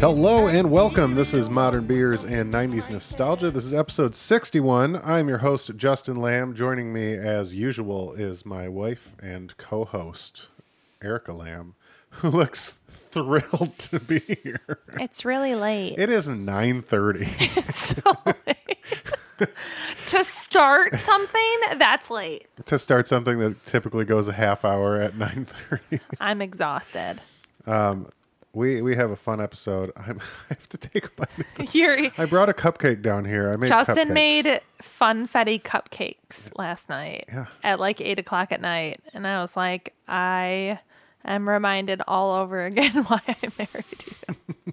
Hello and welcome. This is Modern Beers and 90s Nostalgia. This is episode 61. I'm your host, Justin Lamb. Joining me, as usual, is my wife and co host, Erica Lamb, who looks thrilled to be here. It's really late. It is 9.30. It's so late. to start something, that's late. to start something that typically goes a half hour at 9.30. I'm exhausted. Um, We, we have a fun episode. I'm, I have to take a bite. I brought a cupcake down here. I made Justin cupcakes. made funfetti cupcakes last night Yeah. at like eight o'clock at night, and I was like, I am reminded all over again why I married you.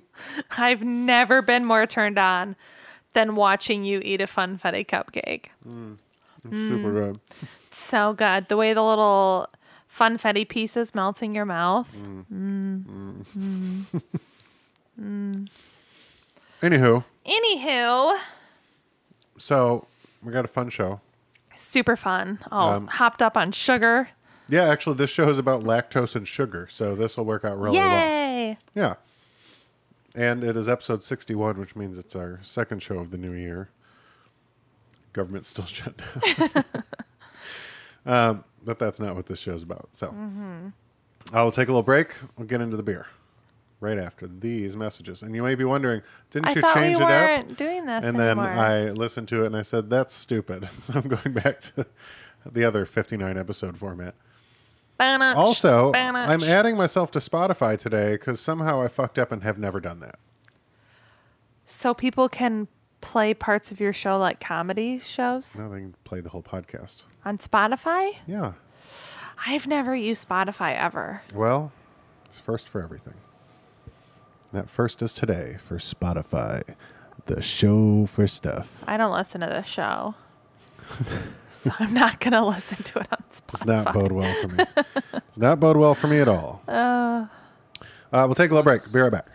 I've never been more turned on than watching you eat a funfetti cupcake. Mm. Mm. Super good. So good. The way the little funfetti pieces melt in your mouth. Mm. Anywho, Anywho, so we got a fun show. super fun. All Um, hopped up on sugar. Yeah, actually, this show is about lactose and sugar, so this will work out really well. Yay! Yeah. And it is episode 61, which means it's our second show of the new year. Government's still shut down. um, but that's not what this show's about. So I'll take a little break. We'll get into the beer right after these messages. And you may be wondering, didn't I you thought we change it up? weren't doing this And then. I listened to it and I said, that's stupid. So I'm going back to the other 59 episode format. Banach, Also, banach. I'm adding myself to Spotify today because somehow I fucked up and have never done that. so people can play parts of your show like comedy shows Now they can play the whole podcast. on Spotify. Yeah. I've never used Spotify ever. Well, it's first for everything. That first is today for Spotify, the show for stuff. I don't listen to the show. so I'm not going to listen to it on Spotify. Does not bode well for me. Does not bode well for me at all. Uh, we'll take a little break. Be right back.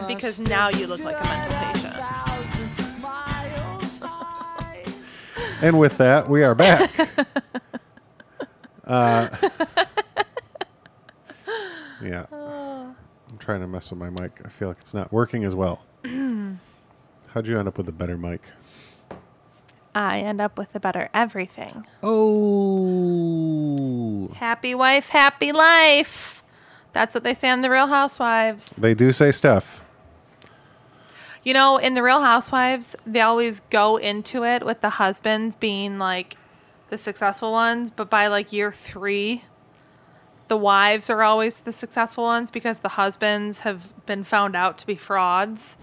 Buzz your head must because now you look like a mental patient. thousand miles high. And with that, we are back. uh, yeah. I'm trying to mess with my mic. I feel like it's not working as well. How'd you end up with a better mic? I end up with a better everything. Oh. Happy wife, happy life. That's what they say on The Real Housewives. They do say stuff. You know, in The Real Housewives, they always go into it with the husbands being like the successful ones, but by like year three, the wives are always the successful ones because the husbands have been found out to be frauds.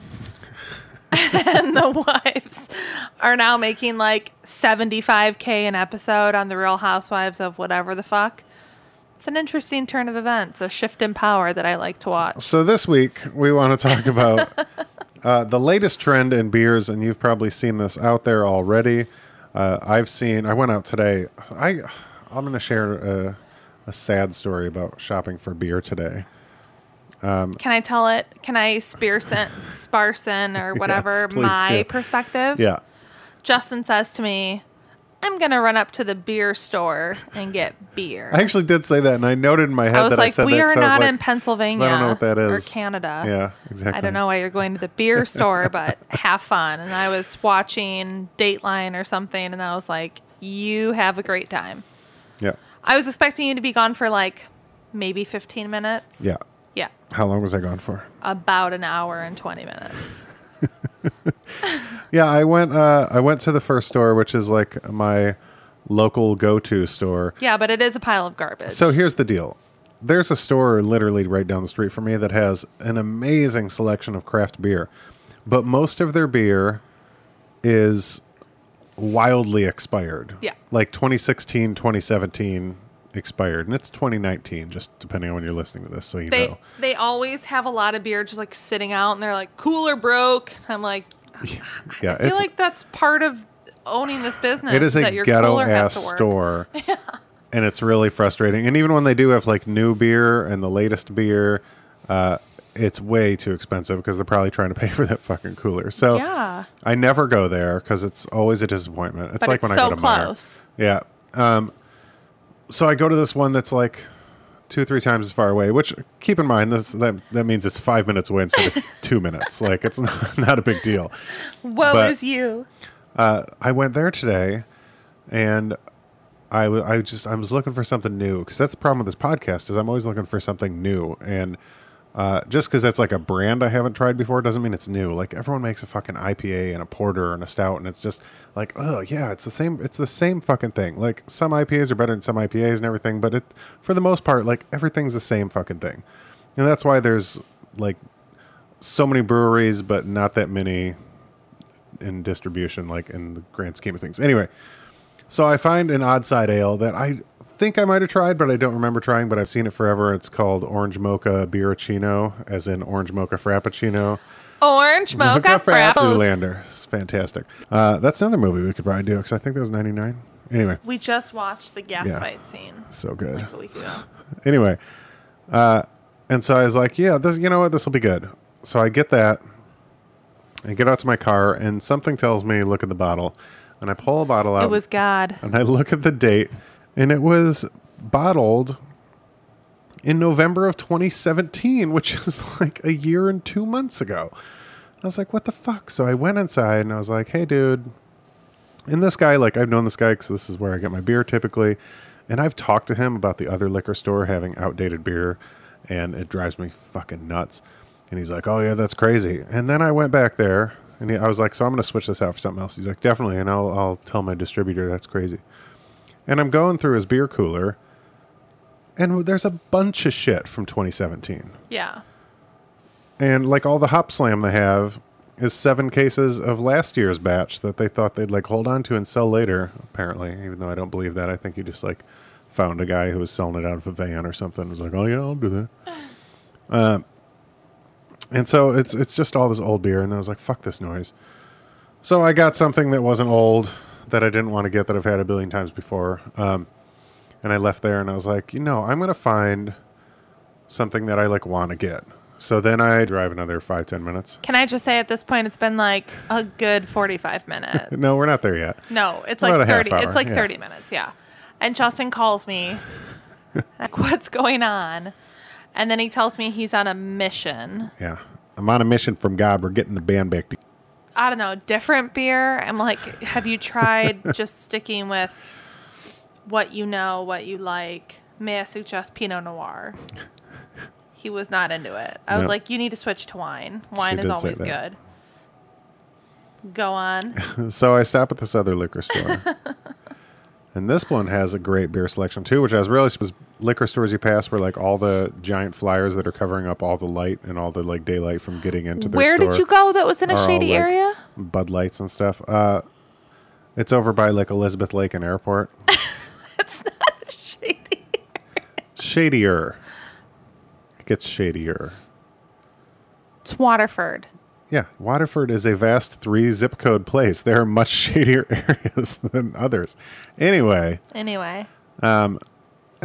and the wives are now making like 75k an episode on The Real Housewives of whatever the fuck. It's an interesting turn of events, a shift in power that I like to watch. So this week we want to talk about uh, the latest trend in beers, and you've probably seen this out there already. Uh, I've seen. I went out today. I I'm going to share a, a sad story about shopping for beer today. Can I tell it? Can I spearson, sparson or whatever please my do. perspective? Yeah. Justin says to me, I'm to run up to the beer store and get beer. I actually did say that, and I noted in my head I was that I like, said we that are I not like, in Pennsylvania. I don't know what that or. Canada. Yeah, exactly. I don't know why you're going to the beer store, but have fun. And I was watching Dateline or something, and I was like, you have a great time. Yeah. I was expecting you to be gone for like maybe 15 minutes. Yeah. Yeah. How long was I gone for? About an hour and 20 minutes. Yeah, I went. Uh, I went to the first store, which is like my local go-to store. Yeah, but it is a pile of garbage. So here's the deal. There's a store literally right down the street from me that has an amazing selection of craft beer, but most of their beer is wildly expired. Yeah. Like 2016, 2017 expired, and it's 2019, just depending on when you're listening to this, so you they know. they always have a lot of beer just like sitting out, and they're like cooler broke. I'm like, Yeah, I feel like that's part of owning this business. it is that a your ghetto ass store. and it's really frustrating. And even when they do have like new beer and the latest beer, uh, it's way too expensive because they're probably trying to pay for that fucking cooler. So Yeah. I never go there because it's always a disappointment. It's But like it's when I so go to close. Yeah. Um, so I go to this one that's like two or three times as far away. Which keep in mind this that that means it's five minutes away instead of two minutes. Like it's not, not a big deal. Woe But- is you. Uh, I went there today, and I wa- I just I was looking for something new because that's the problem with this podcast is I'm always looking for something new and. Uh, just because that's like a brand I haven't tried before doesn't mean it's new. Like everyone makes a fucking IPA and a porter and a stout, and it's just like, oh yeah, it's the same. It's the same fucking thing. Like some IPAs are better than some IPAs and everything, but it for the most part, like everything's the same fucking thing, and that's why there's like so many breweries, but not that many in distribution, like in the grand scheme of things. Anyway, so I find an odd side ale that I think I might have tried, but I don't remember trying. But I've seen it forever. It's called Orange Mocha Beeracino, as in Orange Mocha Frappuccino. Orange mocha frapples. Zoolander. It's fantastic. Uh, that's another movie we could probably do because I think that was '99. Anyway, We just watched the gas Yeah. fight scene so good. like a week ago. anyway, uh, and so I was like, yeah, this, you know what, this will be good. So I get that, and get out to my car, and something tells me, look at the bottle, and I pull a bottle out, It was God. and I look at the date, and it was bottled in November of 2017, which is like a year and two months ago. I was like, what the fuck? So I went inside and I was like, hey, dude. And this guy, like, I've known this guy because this is where I get my beer typically. And I've talked to him about the other liquor store having outdated beer, and it drives me fucking nuts. And he's like, oh, yeah, that's crazy. And then I went back there and he, I was like, so I'm going to switch this out for something else. He's like, definitely. And I'll, I'll tell my distributor that's crazy. And I'm going through his beer cooler, and there's a bunch of shit from 2017 Yeah. and like all the Hopslam they have is seven cases of last year's batch that they thought they'd like hold on to and sell later apparently. Even though i don't believe that. I think you just like found a guy who was selling it out of a van or something. Was like oh yeah i'll do that. Um, and so it's it's just all this old beer and i was like fuck this noise. So i got something that wasn't old that i didn't want to get that i've had a billion times before um, and i left there and i was like you know i'm going to find something that i like want to get so then I drive another five, ten minutes. Can I just say at this point it's been like a good 45 minutes. No, we're not there yet. No, it's About like 30. It's like yeah. 30 minutes, yeah. And Justin calls me. like, what's going on? And then he tells me he's on a mission. Yeah. I'm on a mission from God. We're getting the band back. To- I don't know, different beer. I'm like, have you tried just sticking with what you know, what you like? May I suggest Pinot Noir? He was not into it. I was like, you need to switch to wine. Wine is did say always that. good. Go on. so I stop at this other liquor store. and this one has a great beer selection too, which I was really supposed liquor stores you pass where like all the giant flyers that are covering up all the light and all the like daylight from getting into their Where store did you go that was in a are all, shady like, area? Bud Lights and stuff. Uh, it's over by like Elizabeth Lake and Airport. It's not shady. Shadier. It gets shadier. It's Waterford. Yeah, Waterford is a vast three zip code place. There are much shadier areas than others. Anyway, Anyway, and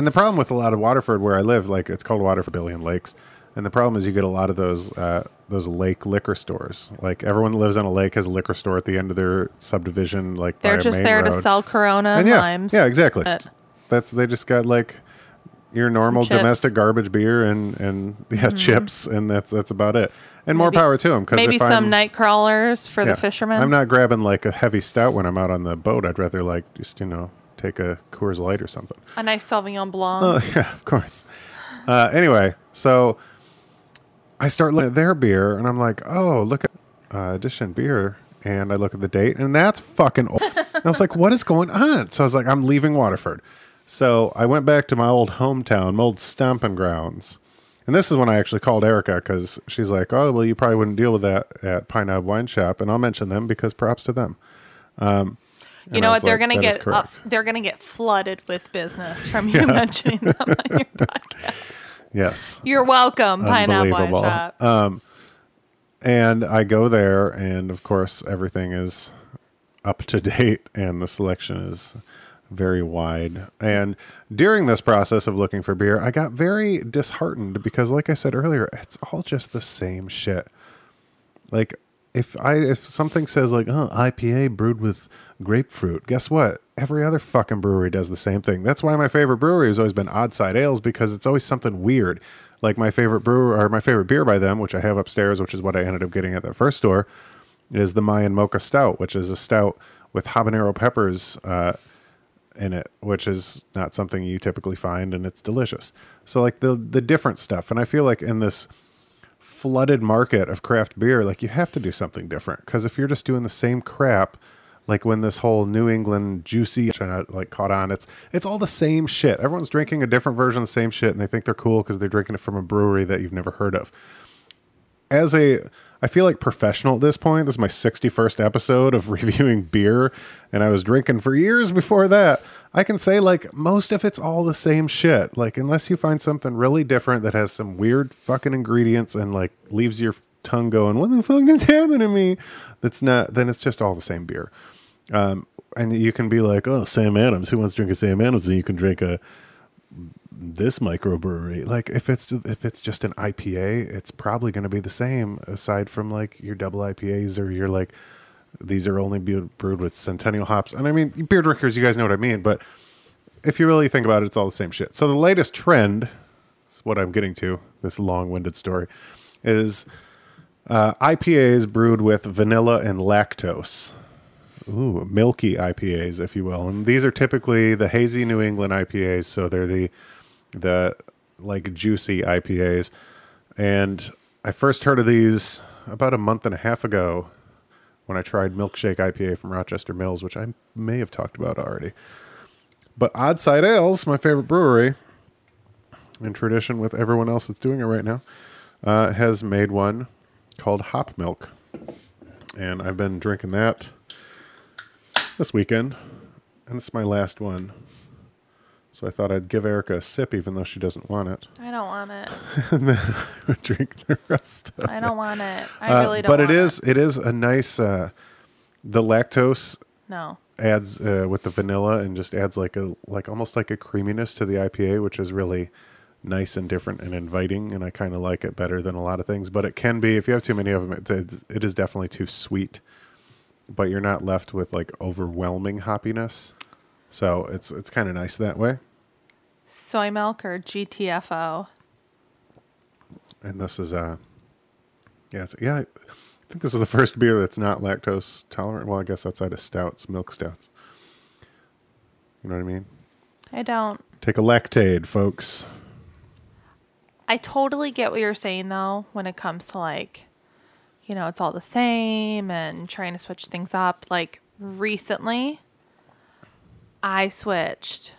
the problem with a lot of Waterford where I live, like it's called Waterford Billion Lakes, and the problem is you get a lot of those uh, those lake liquor stores. Like everyone that lives on a lake has a liquor store at the end of their subdivision. Like they're just there to sell Corona and yeah, limes. yeah, exactly. But- That's they just got like your normal. Mm-hmm. domestic garbage beer and and yeah chips, and that's that's about it. And more power to them because Maybe some night crawlers for yeah. the fishermen. I'm not grabbing like a heavy stout when I'm out on the boat. I'd rather like just you know take a Coors Light or something. a nice Sauvignon Blanc. Oh yeah, of course. Uh, anyway, so I start looking at their beer and I'm like, oh look at uh, Edition beer, and I look at the date and that's fucking old. and I was like, what is going on? So I was like, I'm leaving Waterford. So I went back to my old hometown, my old stomping grounds. And this is when I actually called Erica because she's like, "Oh, well, you probably wouldn't deal with that at Pine Knob Wine Shop," and I'll mention them because props to them. Um, you know what? They're like, gonna get up, they're gonna get flooded with business from you mentioning them on your podcast. Yes, You're welcome, Pine Knob Wine Unbelievable. Shop. and I go there, and of course, everything is up to date, and the selection is very wide. And during this process of looking for beer, I got very disheartened because, like I said earlier, it's all just the same shit. Like if I if something says like oh IPA brewed with grapefruit, guess what? Every other fucking brewery does the same thing. That's why my favorite brewery has always been Odd Side Ales because it's always something weird. Like my favorite brewer or my favorite beer by them, which I have upstairs, which is what I ended up getting at that first store, is the Mayan Mocha Stout, which is a stout with habanero peppers uh, in it, which is not something you typically find, and it's delicious. So like the the different stuff, and I feel like in this flooded market of craft beer, like you have to do something different because if you're just doing the same crap, like when this whole New England juicy China uh, like caught on, it's it's all the same shit. Everyone's drinking a different version of the same shit, and they think they're cool because they're drinking it from a brewery that you've never heard of. As a I feel like professional at this point. This is my 61st episode of reviewing beer, and I was drinking for years before that. I can say like most of it's all the same shit. Like unless you find something really different that has some weird fucking ingredients and like leaves your tongue going, "What the fuck is happening to me?" That's not. Then it's just all the same beer. Um, and you can be like, "Oh, Sam Adams. Who wants to drink a Sam Adams?" And you can drink a this microbrewery. Like if it's if it's just an IPA, it's probably going to be the same. Aside from like your double IPAs or your like these are only brewed with Centennial hops. And I mean, beer drinkers, you guys know what I mean. But if you really think about it, it's all the same shit. So the latest trend, is what I'm getting to. This long-winded story is uh, IPAs brewed with vanilla and lactose. Ooh, milky IPAs, if you will. And these are typically the hazy New England IPAs, so they're the the like juicy IPAs. And I first heard of these about a month and a half ago when I tried Milkshake IPA from Rochester Mills, which I may have talked about already. But Odd Side Ales, my favorite brewery, in tradition with everyone else that's doing it right now, uh, has made one called Hop Milk. And I've been drinking that this weekend. And is my last one. So I thought I'd give Erica a sip even though she doesn't want it. I don't want it. and then I would drink the rest of I don't want it. I Uh, really don't. but it is it is a nice uh, the lactose No. adds uh, with the vanilla and just adds like a like almost like a creaminess to the IPA, which is really nice and different and inviting, and I kind of like it better than a lot of things. But it can be if you have too many of them, it, it is definitely too sweet. But you're not left with like overwhelming hoppiness, so it's it's kind of nice that way. Soy milk or GTFO. And this is a yeah it's, yeah I think this is the first beer that's not lactose tolerant. Well, I guess outside of stouts, milk stouts. You know what I mean? I don't. Take a lactaid, folks. I totally get what you're saying though when it comes to like, you know, it's all the same and trying to switch things up. Like recently, I switched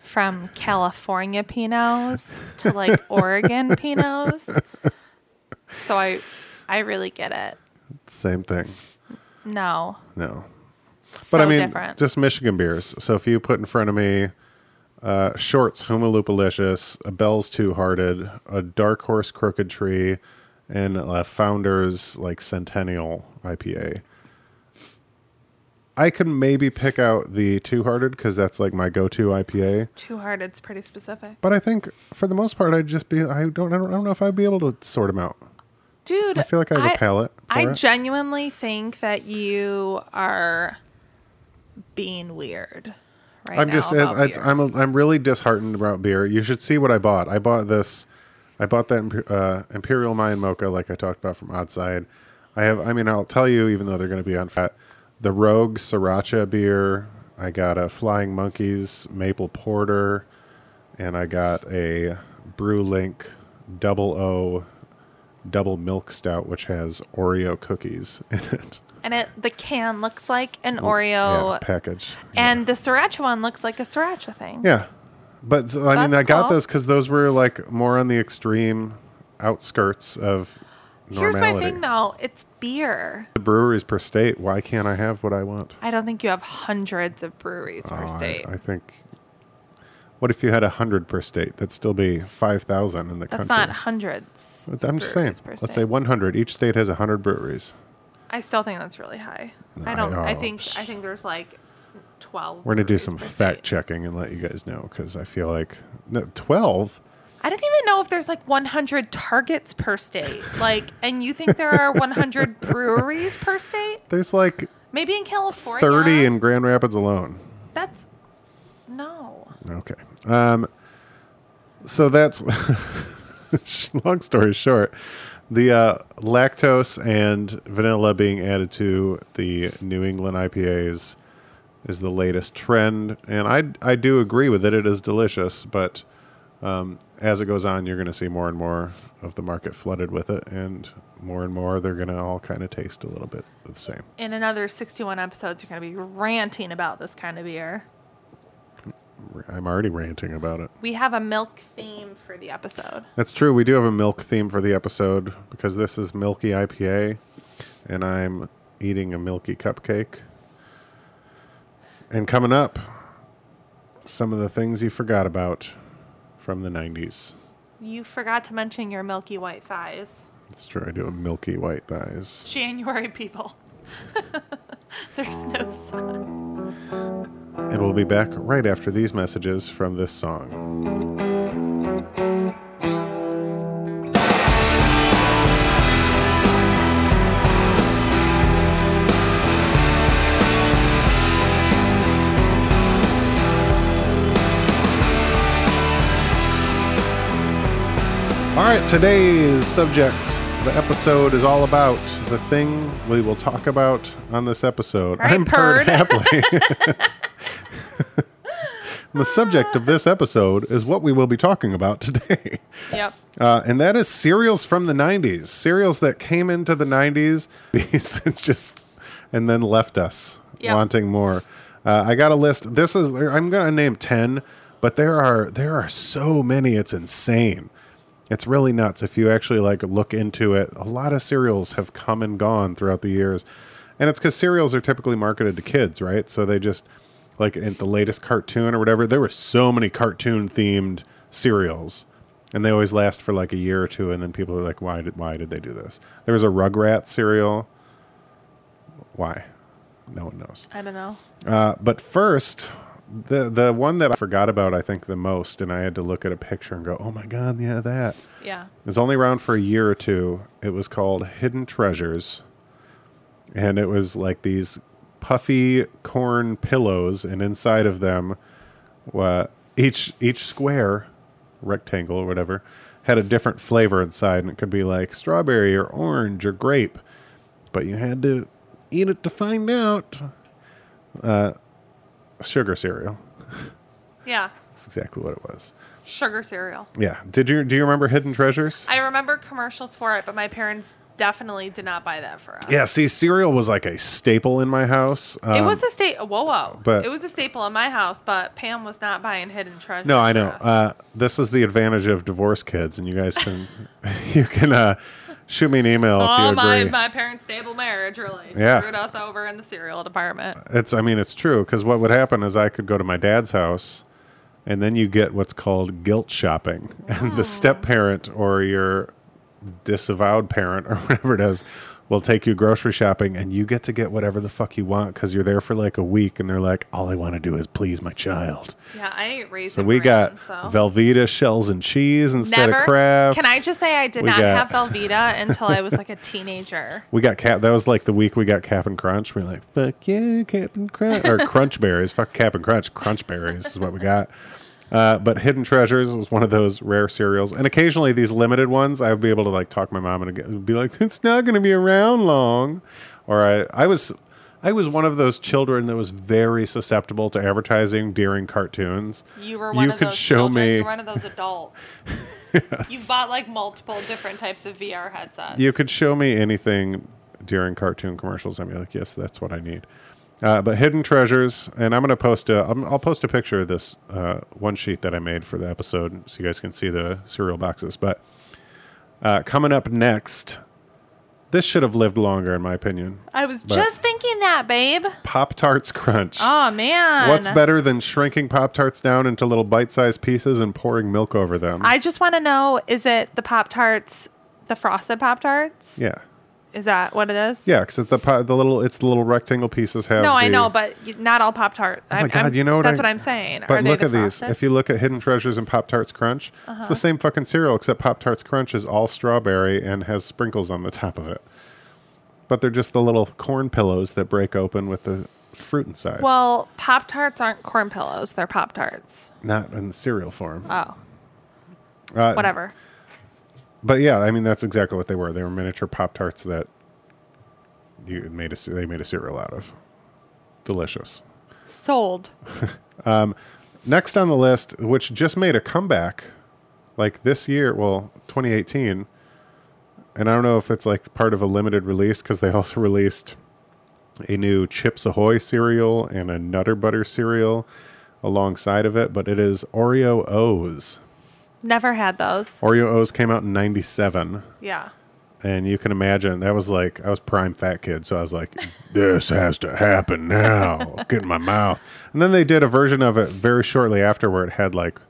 from California Pinots to like Oregon Pinots. So I, I really get it. Same thing. No, No. But so I mean, different. just Michigan beers. So if you put in front of me uh, Shorts Huma-Lupa-Licious, a Bell's Two Hearted, a Dark Horse Crooked Tree, and a Founders like Centennial IPA, I can maybe pick out the Two Hearted because that's like my go-to IPA. Too hard. It's pretty specific, But I think for the most part, I'd just be I don't I don't, I don't know if I'd be able to sort them out. dude. I feel like I have a palate. I it. genuinely think that you are being weird right I'm now just I, beer. I'm a, I'm really disheartened about beer. You should see what I bought. I bought this. I bought that uh, Imperial Mayan Mocha, like I talked about from Odd Side. I have. I mean, I'll tell you, even though they're going to be on fat, the Rogue Sriracha beer. I got a Flying Monkeys Maple Porter, and I got a Brew Link Double O Double Milk Stout, which has Oreo cookies in it. and it the can looks like an Yeah, Oreo, package. and the sriracha one looks like a sriracha thing. Yeah, but so, I mean, I got cool. those because those were like more on the extreme outskirts of Here's my thing though, it's beer. The breweries per state. Why can't I have what I want? I don't think you have hundreds of breweries per Oh, I- state. I, think. What if you had a hundred per state? That'd still be five thousand in the country. That's country. not hundreds. But I'm just saying. breweries per Let's state. say one hundred. Each state has a hundred breweries. I still think that's really high. I I don't. I know. think. I think there's like 12. We're gonna do breweries some per fact state. checking and let you guys know because I feel like no, twelve. I didn't even know if there's like 100 targets per state. Like, and you think there are 100 breweries per state? There's like Maybe in California. thirty in Grand Rapids alone. That's no. Okay. Um, so that's long story short. The uh, lactose and vanilla being added to the New England IPAs is the latest trend, and I I do agree with it. It is delicious, but um, as it goes on, you're going to see more and more of the market flooded with it, and more and more they're going to all kind of taste a little bit the same. In another 61 episodes, you're going to be ranting about this kind of beer. I'm already ranting about it. We have a milk theme for the episode. That's true. We do have a milk theme for the episode because this is Milky IPA, and I'm eating a milky cupcake. And coming up, some of the things you forgot about from the 90s. You forgot to mention your milky white thighs. It's true. I do a milky white thighs. January people. There's no sun. And we'll be back right after these messages from this song. Right, today's subject, the episode is all about the thing we will talk about on this episode. Right, I'm Purd. happily. the subject of this episode is what we will be talking about today. Yep. Uh, and that is cereals from the 90s. Cereals that came into the 90s and just and then left us Yep. wanting more. Uh, I got a list. This is I'm going to name 10, but there are there are so many it's insane. It's really nuts if you actually like look into it. A lot of cereals have come and gone throughout the years. And it's cuz cereals are typically marketed to kids, right? So they just like in the latest cartoon or whatever, there were so many cartoon themed cereals. And they always last for like a year or two and then people are like why did why did they do this? There was a Rugrats cereal. Why? No one knows. I don't know. Uh, but first, the the one that I forgot about, I think the most, and I had to look at a picture and go, "Oh my god, yeah, that." Yeah. It was only around for a year or two. It was called Hidden Treasures, and it was like these puffy corn pillows, and inside of them, uh, each each square, rectangle or whatever, had a different flavor inside, and it could be like strawberry or orange or grape, but you had to eat it to find out. Uh, sugar cereal. Yeah. That's exactly what it was. Sugar cereal. Yeah. Did you do you remember Hidden Treasures? I remember commercials for it, but my parents definitely did not buy that for us. Yeah, see, cereal was like a staple in my house. It Um, was a state. Whoa, whoa! but- it was a staple in my house, but Pam was not buying hidden treasures. no, I know. Uh, this is the advantage of divorced kids, and you guys can you can uh, shoot me an email if oh, you my agree. my parents' stable marriage really Yeah. screwed us over in the cereal department. It's, I mean, it's true because what would happen is I could go to my dad's house, and then you get what's called guilt shopping, and the step hmm. parent or your disavowed parent or whatever it is will take you grocery shopping, and you get to get whatever the fuck you want because you're there for like a week, and they're like, all I want to do is please my child. Yeah, I ate raisin. So we got so. Velveeta shells and cheese instead Never. of Kraft. Can I just say I did We not got- have Velveeta until I was like a teenager. We got cap. That was like the week we got Cap'n Crunch. We are like, fuck yeah, Cap'n Crunch or Crunch Berries. Fuck Cap'n Crunch. Crunch Berries is what we got. Uh, but Hidden Treasures was one of those rare cereals, and occasionally these limited ones, I would be able to like talk my mom and be like, "It's not going to be around long," or I, I was, I was one of those children that was very susceptible to advertising during cartoons. You were one You of could those show children. me- You were one of those adults. You bought like multiple different types of VR headsets. You could show me anything during cartoon commercials. I'd be like, yes, that's what I need. Uh, but hidden treasures, and I'm gonna post a. I'm, I'll post a picture of this uh, one sheet that I made for the episode, so you guys can see the cereal boxes. But uh, coming up next, this should have lived longer, in my opinion. I was but- just thinking that, babe. Pop Tarts Crunch. Oh man. What's better than shrinking Pop Tarts down into little bite-sized pieces and pouring milk over them? I just want to know: is it the Pop Tarts, the frosted Pop Tarts? yeah. Is that what it is? Yeah, because the the little it's the little rectangle pieces have. No, I the- know, but y- not all Pop Tart. Oh my God, you know what That's I- what I'm saying. But Are they look the at these. frosted? If you look at Hidden Treasures and Pop Tarts Crunch, Uh-huh. it's the same fucking cereal except Pop Tarts Crunch is all strawberry and has sprinkles on the top of it. But they're just the little corn pillows that break open with the fruit inside. well, Pop Tarts aren't corn pillows. They're Pop Tarts. Not in the cereal form. Oh, Uh, whatever. But yeah, I mean that's exactly what they were. They were miniature Pop Tarts that you made a they made a cereal out of. Delicious. Sold. Um, next on the list, which just made a comeback, like this year, well, 2018, and I don't know if it's like part of a limited release because they also released a new Chips Ahoy cereal and a Nutter Butter cereal alongside of it, but it is Oreo O's. Never had those. Oreo O's came out in 97. Yeah. And you can imagine that was like I was prime fat kid, so I was like, "This has to happen now." Get in my mouth. And then they did a version of it very shortly after, where it had like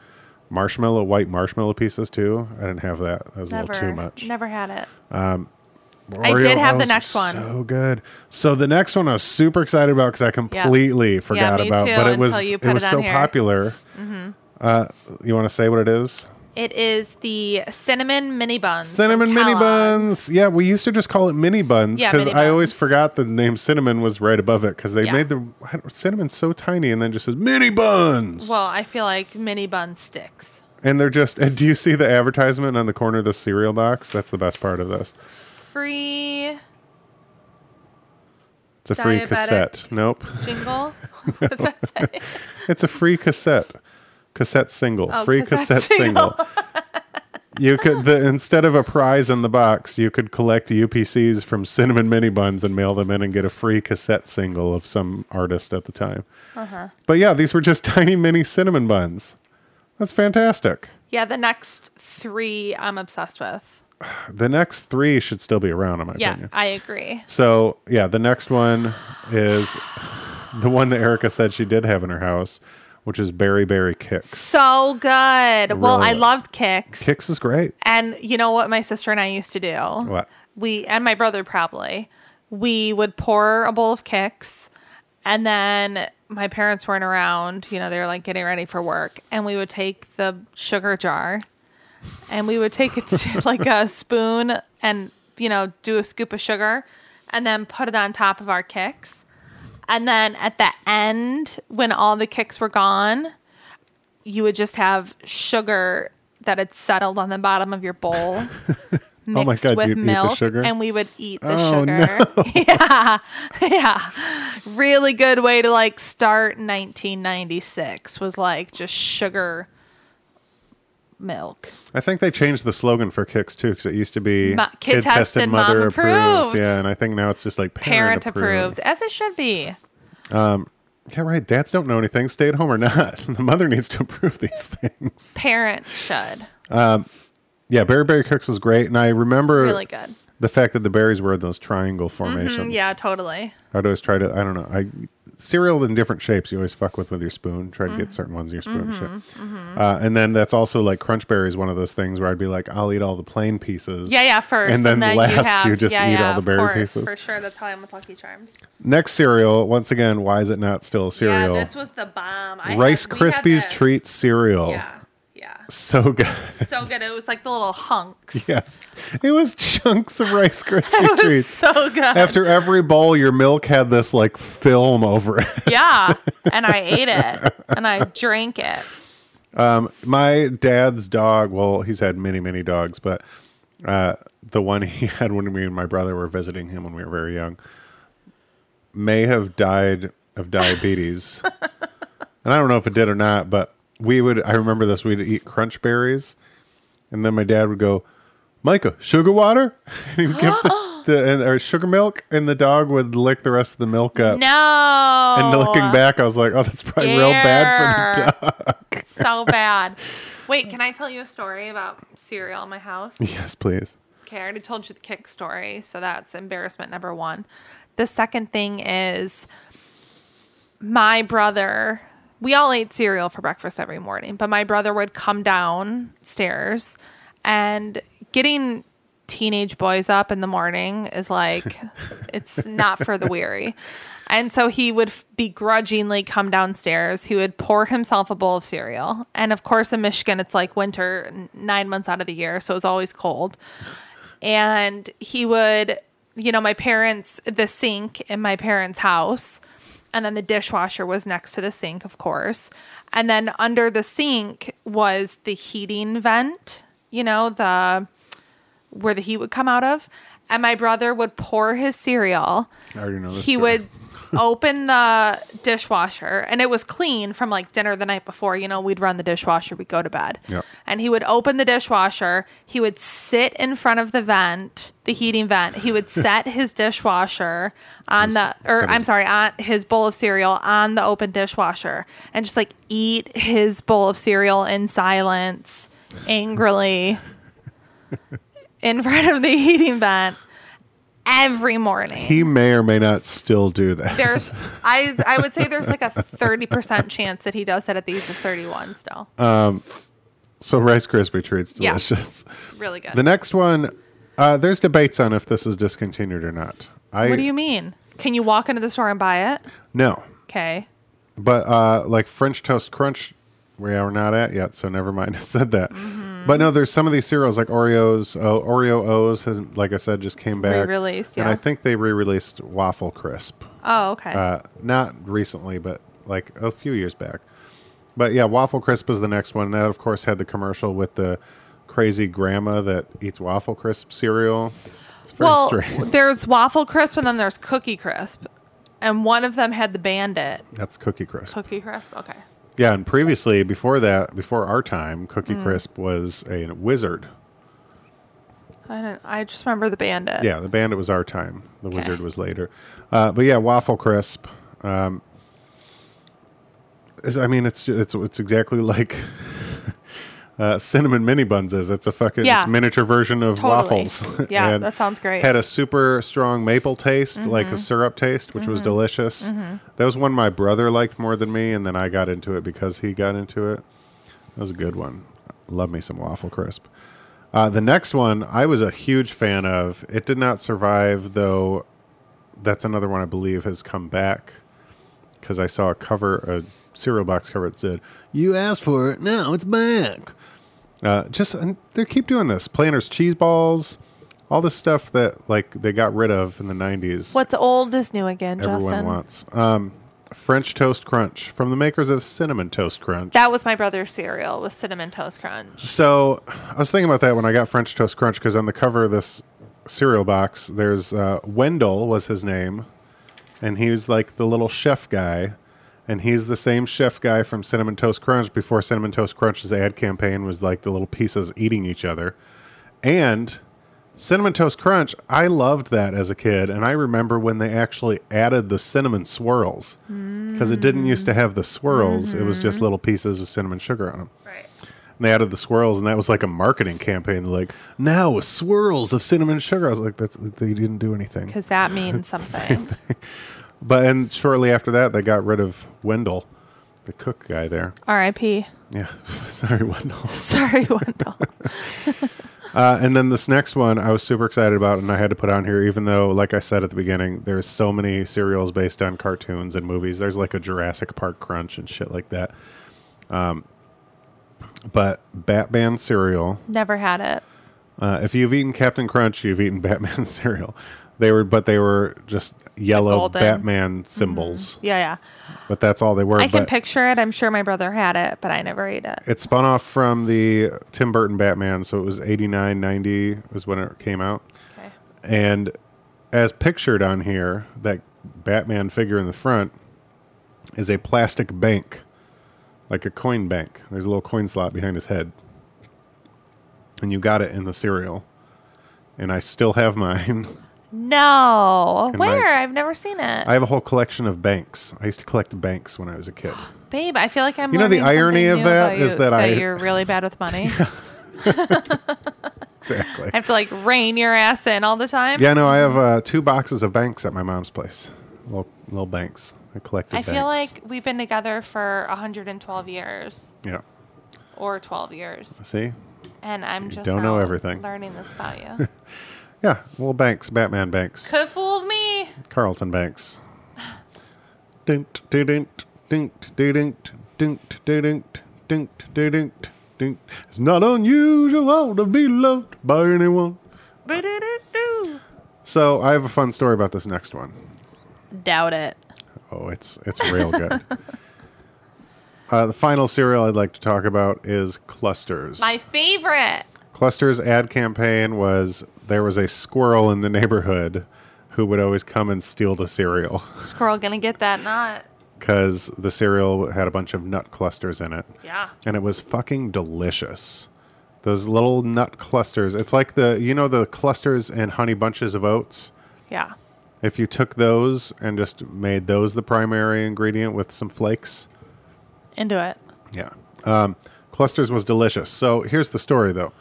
marshmallow, white marshmallow pieces too. I didn't have that. That was Never. a little too much. Never had it. Oreo I did have the next one. So good. So the next one I was super excited about because I completely forgot me about, too, but it was it was so here. popular. Uh, you want to say what it is? It is the cinnamon mini buns. Cinnamon mini buns. Yeah, we used to just call it mini buns because mini I always forgot the name cinnamon was right above it because they Yeah. made the cinnamon so tiny and then just says mini buns. Well, I feel like mini bun sticks. and they're just. And do you see the advertisement on the corner of the cereal box? That's the best part of this. Free It's a free cassette. Nope, jingle. what does that say? it's a free cassette. Cassette single. Oh, free cassette cassette, single. You could the instead of a prize in the box, you could collect UPCs from Cinnamon Mini Buns and mail them in and get a free cassette single of some artist at the time. Uh-huh. But yeah, these were just tiny mini cinnamon buns. That's fantastic. Yeah, the next three I'm obsessed with. The next three should still be around, in my Yeah, opinion. I agree. So yeah, the next one is the one that Erica said she did have in her house, which is Berry Berry Kix. So good. Well, really I is. loved Kix. Kix is great. And you know what my sister and I used to do? What? We and my brother probably. We would pour a bowl of Kix and then my parents weren't around, you know, they were like getting ready for work and we would take the sugar jar and we would take it to like a spoon and you know, do a scoop of sugar and then put it on top of our Kix. And then at the end when all the Kix were gone, you would just have sugar that had settled on the bottom of your bowl mixed Oh God, with milk sugar? and we would eat the Oh, sugar. yeah. Yeah. Really good way to like start 1996 was like just sugar milk I think they changed the slogan for Kix too, because it used to be Ma- kid tested, mom mother approved. Yeah, and I think now it's just like parent, parent, approved as it should be Um, Yeah, right. Dads don't know anything, stay at home or not. the mother needs to approve these things. parents should Um, Yeah, Berry Berry Kix was great, and I remember really good the fact that the berries were in those triangle formations. Mm, yeah totally I'd always try to. I don't know. I cereal in different shapes. You always fuck with with your spoon. Try to Mm-hmm. get certain ones in your spoon. shit. Uh, and then that's also like Crunch Berry is one of those things where I'd be like, I'll eat all the plain pieces. yeah yeah first And then you last have you just yeah, eat yeah, all the berry course, pieces. for sure that's how i'm with lucky charms Next cereal. Once again, why is it not still a cereal? yeah this was the bomb I Rice had, Krispies this. treat cereal. yeah So good. so good it was like the little hunks yes. It was chunks of Rice Krispie it was treats. so good After every bowl, your milk had this like film over it. Yeah, and I ate it and I drank it. My dad's dog, well, he's had many, many dogs, but uh, the one he had when me and my brother were visiting him when we were very young may have died of diabetes. and I don't know if it did or not, but we would, I remember this, we'd eat crunch berries, and then my dad would go, Micah, sugar water? And he would give the, the and, or sugar milk, and the dog would lick the rest of the milk up. No. And looking back, I was like, oh, that's probably real bad for the dog. so bad. Wait, can I tell you a story about cereal in my house? Yes, please. Okay, I already told you the kick story, so that's embarrassment number one. The second thing is my brother. We all ate cereal for breakfast every morning, but my brother would come downstairs and getting teenage boys up in the morning is like it's not for the weary. And so he would f- begrudgingly come downstairs. He would pour himself a bowl of cereal. And of course, in Michigan, it's like winter nine months out of the year. So it's always cold. And he would, you know, my parents, the sink in my parents' house, and then the dishwasher was next to the sink, of course. And then under the sink was the heating vent, you know, the where the heat would come out of. And my brother would pour his cereal. I already know this. He story. would open the dishwasher and it was clean from like dinner the night before. You know, we'd run the dishwasher, we'd go to bed. Yep. And he would open the dishwasher. He would sit in front of the vent, the heating vent. He would set his dishwasher on the, or I'm his- sorry, on his bowl of cereal on the open dishwasher and just like eat his bowl of cereal in silence, angrily in front of the heating vent every morning He may or may not still do that. there's I I would say there's like a 30% chance that he does that at the age of 31 still. um, so Rice Krispie treats Yeah. delicious. really good. The next one, uh, there's debates on if this is discontinued or not. I what do you mean? Can you walk into the store and buy it? no, Okay. but uh, like French Toast Crunch, we are not at yet, so never mind. I said that. Mm-hmm. But no, there's some of these cereals like Oreos. Oh, Oreo O's has, like I said, just came back. Re-released, and. I think they re-released Waffle Crisp. Oh, okay. Uh, not recently, but like a few years back. But yeah, Waffle Crisp is the next one. That, of course, had the commercial with the crazy grandma that eats Waffle Crisp cereal. It's very well, strange. there's waffle crisp and then there's cookie crisp. And one of them had the bandit. That's Cookie Crisp. Cookie crisp? Okay. Yeah, and previously, before that, before our time, Cookie Mm. Crisp was a wizard. I don't I just remember the bandit. Yeah, the bandit was our time. The Okay. wizard was later. Uh, but yeah, Waffle Crisp. Um, is, I mean, it's it's it's exactly like uh, cinnamon mini buns is. It's a fucking Yeah. it's miniature version of Totally. waffles. Yeah, that sounds great. Had a super strong maple taste, like Mm-hmm. a syrup taste, which was delicious. That was one my brother liked more than me, and then I got into it because he got into it. That was a good one. Love me some waffle crisp. Uh, the next one I was a huge fan of. It did not survive, though. That's another one I believe has come back because I saw a cover, a cereal box cover that said, "You asked for it, now it's back." Uh, just and they keep doing this. Planters cheese balls, all this stuff that like they got rid of in the '90s. What's old is new again, everyone Justin. wants? Um, French Toast Crunch from the makers of Cinnamon Toast Crunch. That was my brother's cereal with cinnamon toast crunch. So I was thinking about that when I got French Toast Crunch because on the cover of this cereal box, there's uh, Wendell was his name, and he was like the little chef guy, and he's the same chef guy from Cinnamon Toast Crunch before Cinnamon Toast Crunch's ad campaign was like the little pieces eating each other, and Cinnamon Toast Crunch, I loved that as a kid, and I remember when they actually added the cinnamon swirls because it didn't used to have the swirls; it was just mm-hmm. little pieces with cinnamon sugar on them. Right. And they added the swirls, and that was like a marketing campaign. They're like, now with swirls of cinnamon sugar. I was like, that's they didn't do anything. Because that means something. But and shortly after that, they got rid of Wendell, the cook guy there. R.I.P. Yeah, sorry, Wendell. Sorry, Wendell. Uh, and then this next one, I was super excited about, and I had to put on here, even though, like I said at the beginning, there's so many cereals based on cartoons and movies. There's like a Jurassic Park Crunch and shit like that. Um, but Batman cereal. Never had it. Uh, if you've eaten Captain Crunch, you've eaten Batman cereal. They were, but they were just yellow golden. Batman mm-hmm. symbols. Yeah, yeah. But that's all they were. I can but picture it. I'm sure my brother had it, but I never ate it. it spun off from the Tim Burton Batman, so it was 89, 90 was when it came out. Okay. And as pictured on here, that Batman figure in the front is a plastic bank, like a coin bank. There's a little coin slot behind his head. And you got it in the cereal. And I still have mine. No. Where? I've never seen it. I have a whole collection of banks. I used to collect banks when I was a kid. Babe, I feel like I'm You know, the irony of that is that you- that I- you're really bad with money. Exactly. I have to like rein your ass in all the time. Yeah, no, I have uh, two boxes of banks at my mom's place. Little, little banks. I collected I feel like we've been together for 112 years Yeah. or 12 years. See? and I'm just don't know everything. Learning this about you. Yeah, well, Banks, Batman Banks, Could have fooled me. Carlton Banks. Dink, dink, da dink, dink, dink, dink, dink, dink, dink. It's not unusual to be loved by anyone. So I have a fun story about this next one. Doubt it. Oh, it's it's real good. uh, the final cereal I'd like to talk about is Clusters. My favorite. Clusters ad campaign was there was a squirrel in the neighborhood who would always come and steal the cereal Squirrel gonna get that nut. because the cereal had a bunch of nut clusters in it. Yeah. And it was fucking delicious. Those little nut clusters. It's like the, you know, the clusters and honey bunches of oats. Yeah. If you took those and just made those the primary ingredient with some flakes, Into it. Yeah. Um, clusters was delicious. So here's the story, though.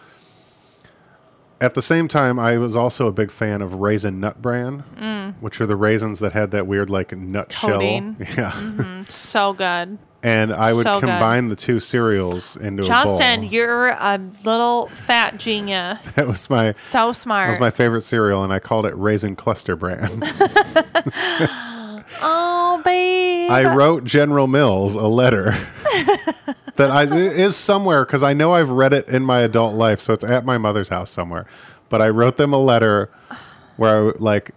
At the same time, I was also a big fan of Raisin Nut Bran, mm. which are the raisins that had that weird, like, nut Coating. shell. Yeah. Mm-hmm. So good. and I would So good. combine the two cereals into a Justin, bowl. you're a little fat genius. That was my so that smart. was my favorite cereal, and I called it Raisin Cluster Bran. oh, babe. I wrote General Mills a letter that I it is somewhere because I know I've read it in my adult life, so it's at my mother's house somewhere. But I wrote them a letter where I like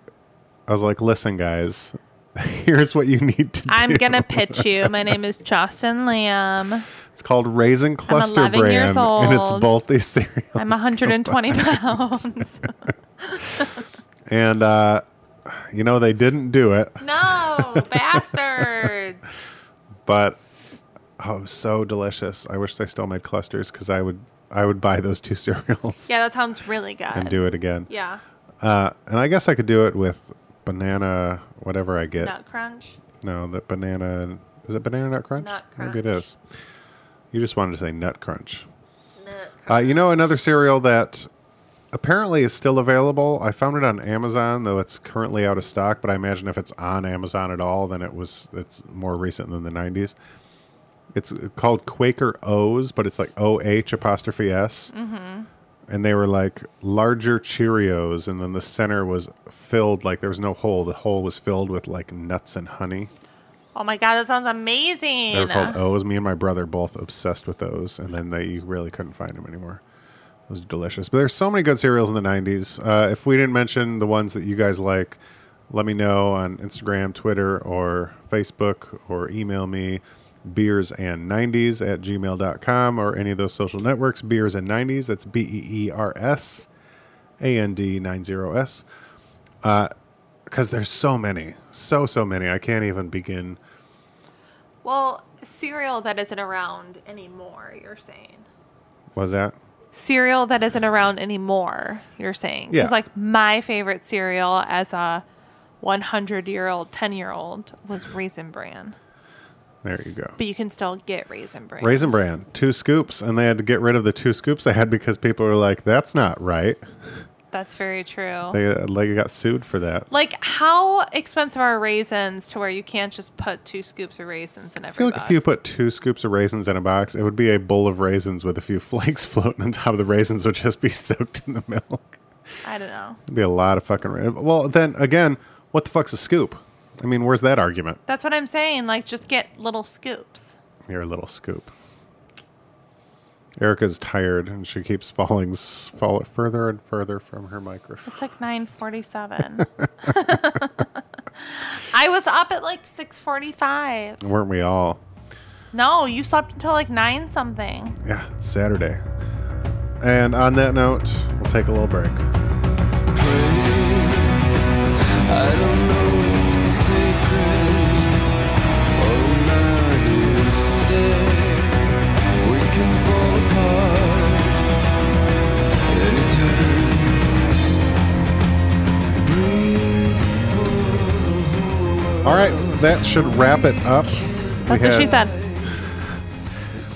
I was like, "Listen, guys, here's what you need to. I'm gonna pitch you. My name is Justin Lamb. It's called Raisin Cluster 11 Bran, years and it's both these cereals. I'm 120 pounds. and uh, you know they didn't do it, No, bastards. but oh, so delicious. I wish they still made clusters because I would I would buy those two cereals Yeah, that sounds really good. and do it again. Yeah. Uh, and I guess I could do it with banana, whatever I get. Nut crunch. No, the banana. Is it banana nut crunch? Nut Maybe it is. You just wanted to say nut crunch. Nut Uh, you know another cereal that apparently is still available. I found it on Amazon, though it's currently out of stock. But I imagine if it's on Amazon at all, then it was. It's more recent than the '90s. It's called Quaker Oh's, but it's like O H apostrophe S. Mm-hmm. And they were like larger Cheerios, and then the center was filled like there was no hole. The hole was filled with like nuts and honey. Oh my god, that sounds amazing. They were called Oh's. Me and my brother both obsessed with those, and then they you really couldn't find them anymore. Those are delicious. But there's so many good cereals in the '90s. Uh, if we didn't mention the ones that you guys like, let me know on Instagram, Twitter, or Facebook, or email me beers and 90s at gmail.com or any of those social networks beers and 90s that's b-e-e-r-s a-n-d 90s because uh, there's so many so so many i can't even begin Well, cereal that isn't around anymore, you're saying. was that Cereal that isn't around anymore, you're saying. Because, Yeah. like, my favorite cereal as a 100 year old, 10 year old was Raisin Bran. There you go. But you can still get Raisin Bran. Raisin Bran, two scoops, and they had to get rid of the two scoops they had because people were like, "That's not right." That's very true. They uh, like got sued for that. like, how expensive are raisins to where you can't just put two scoops of raisins in every I feel like box? if you put two scoops of raisins in a box, it would be a bowl of raisins with a few flakes floating on top of the raisins, would just be soaked in the milk. I don't know. It'd be a lot of fucking. Ra- well, then again, what the fuck's a scoop? I mean, where's that argument? That's what I'm saying. Like, just get little scoops. You're a little scoop. Erica's tired and she keeps falling fall further and further from her microphone. It's like 9:47. I was up at like 6:45. Weren't we all? No, you slept until like 9 something. Yeah, it's Saturday. And on that note, we'll take a little break. All right, that should wrap it up. That's we what she said.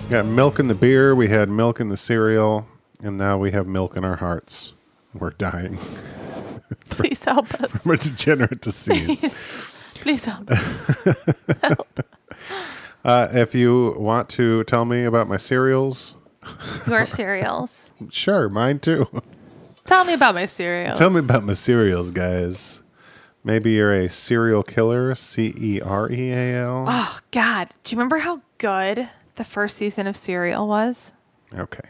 We got milk in the beer, we had milk in the cereal, and now we have milk in our hearts. We're dying Please help us. from a degenerate disease. Please, please help. us. Uh, if you want to tell me about my cereals, Your cereals. Sure, mine too. Tell me about my cereals. Tell me about my cereals, guys. Maybe you're a serial killer, C E R E A L. Oh God, do you remember how good the first season of Serial was? Okay.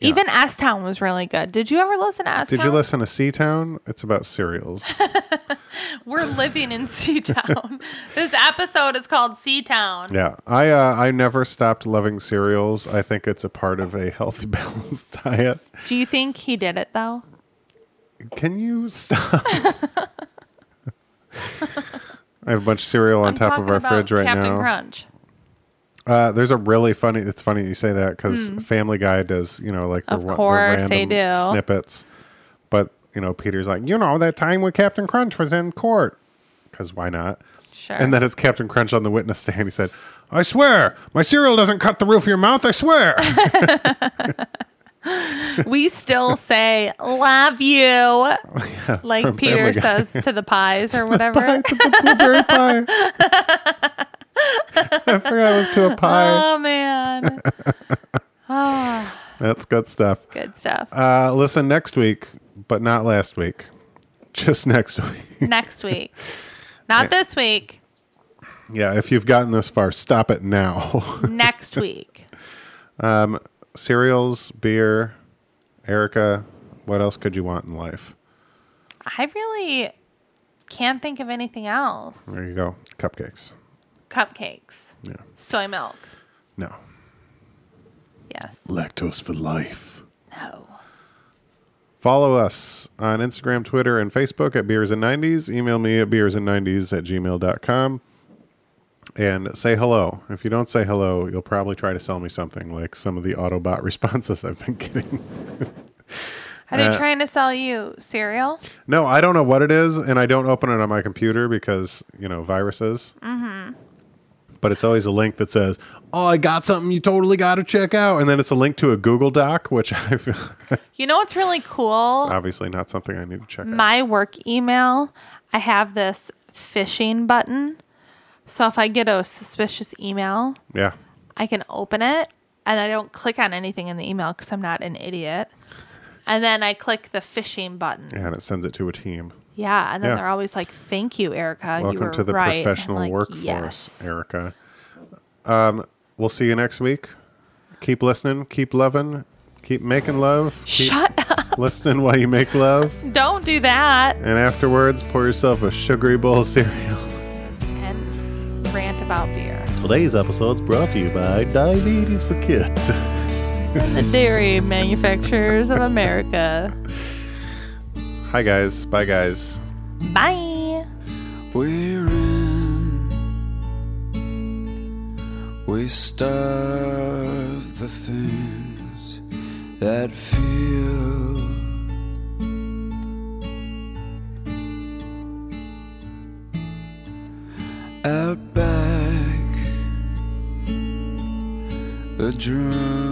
Yeah. Even S Town was really good. Did you ever listen to S Town? Did you listen to Sea Town? It's about cereals. We're living in Sea Town. this episode is called Sea Town. yeah, I uh, I never stopped loving cereals. I think it's a part of a healthy, balanced diet. Do you think he did it though? Can you stop? I have a bunch of cereal on I'm top of our fridge right Captain now. Crunch. Uh, there's a really funny. It's funny you say that because Family Guy does, you know, like the. Of wa- the course they random do. snippets. But you know, Peter's like, you know, that time when Captain Crunch was in court, because why not? Sure. And then it's Captain Crunch on the witness stand. He said, "I swear, my cereal doesn't cut the roof of your mouth. I swear." we still say "love you," like Peter says to the pies or whatever. Pie to the blueberry pie. I forgot it was to a pie. Oh man, That's good stuff. good stuff. Uh, listen next week, but not last week. Just next week. Next week, not this week. Yeah, if you've gotten this far, stop it now. Next week. Cereals, beer, Erica, what else could you want in life? I really can't think of anything else. There you go. Cupcakes. Cupcakes, Yeah. soy milk. No. Yes. Lactose for life. No. Follow us on Instagram, Twitter, and Facebook at Beers and 90s. Email me at beersand90s at gmail.com. And say hello. If you don't say hello, you'll probably try to sell me something like some of the Autobot responses I've been getting. Are they Uh, trying to sell you cereal? No, I don't know what it is, and I don't open it on my computer because, you know, viruses. Mm-hmm. But it's always a link that says, Oh, I got something you totally got to check out. And then it's a link to a Google Doc, which I feel You know what's really cool? obviously not something I need to check out. My work email, I have this phishing button. So if I get a suspicious email, Yeah. I can open it and I don't click on anything in the email because I'm not an idiot. And then I click the phishing button. Yeah, and it sends it to a team. Yeah, and then Yeah. they're always like, "Thank you, Erica. Welcome were to the right." Professional like, workforce, Yes. Erica. Um, we'll see you next week. Keep listening, keep loving, keep making love, keep Shut up! listening while you make love. Don't do that. And afterwards, pour yourself a sugary bowl of cereal. And rant about beer. Today's episode is brought to you by Diabetes for Kids. the dairy manufacturers of America. Hi, guys. Bye, guys. Bye. We're in. We starve the things that feel. Out back, the drunken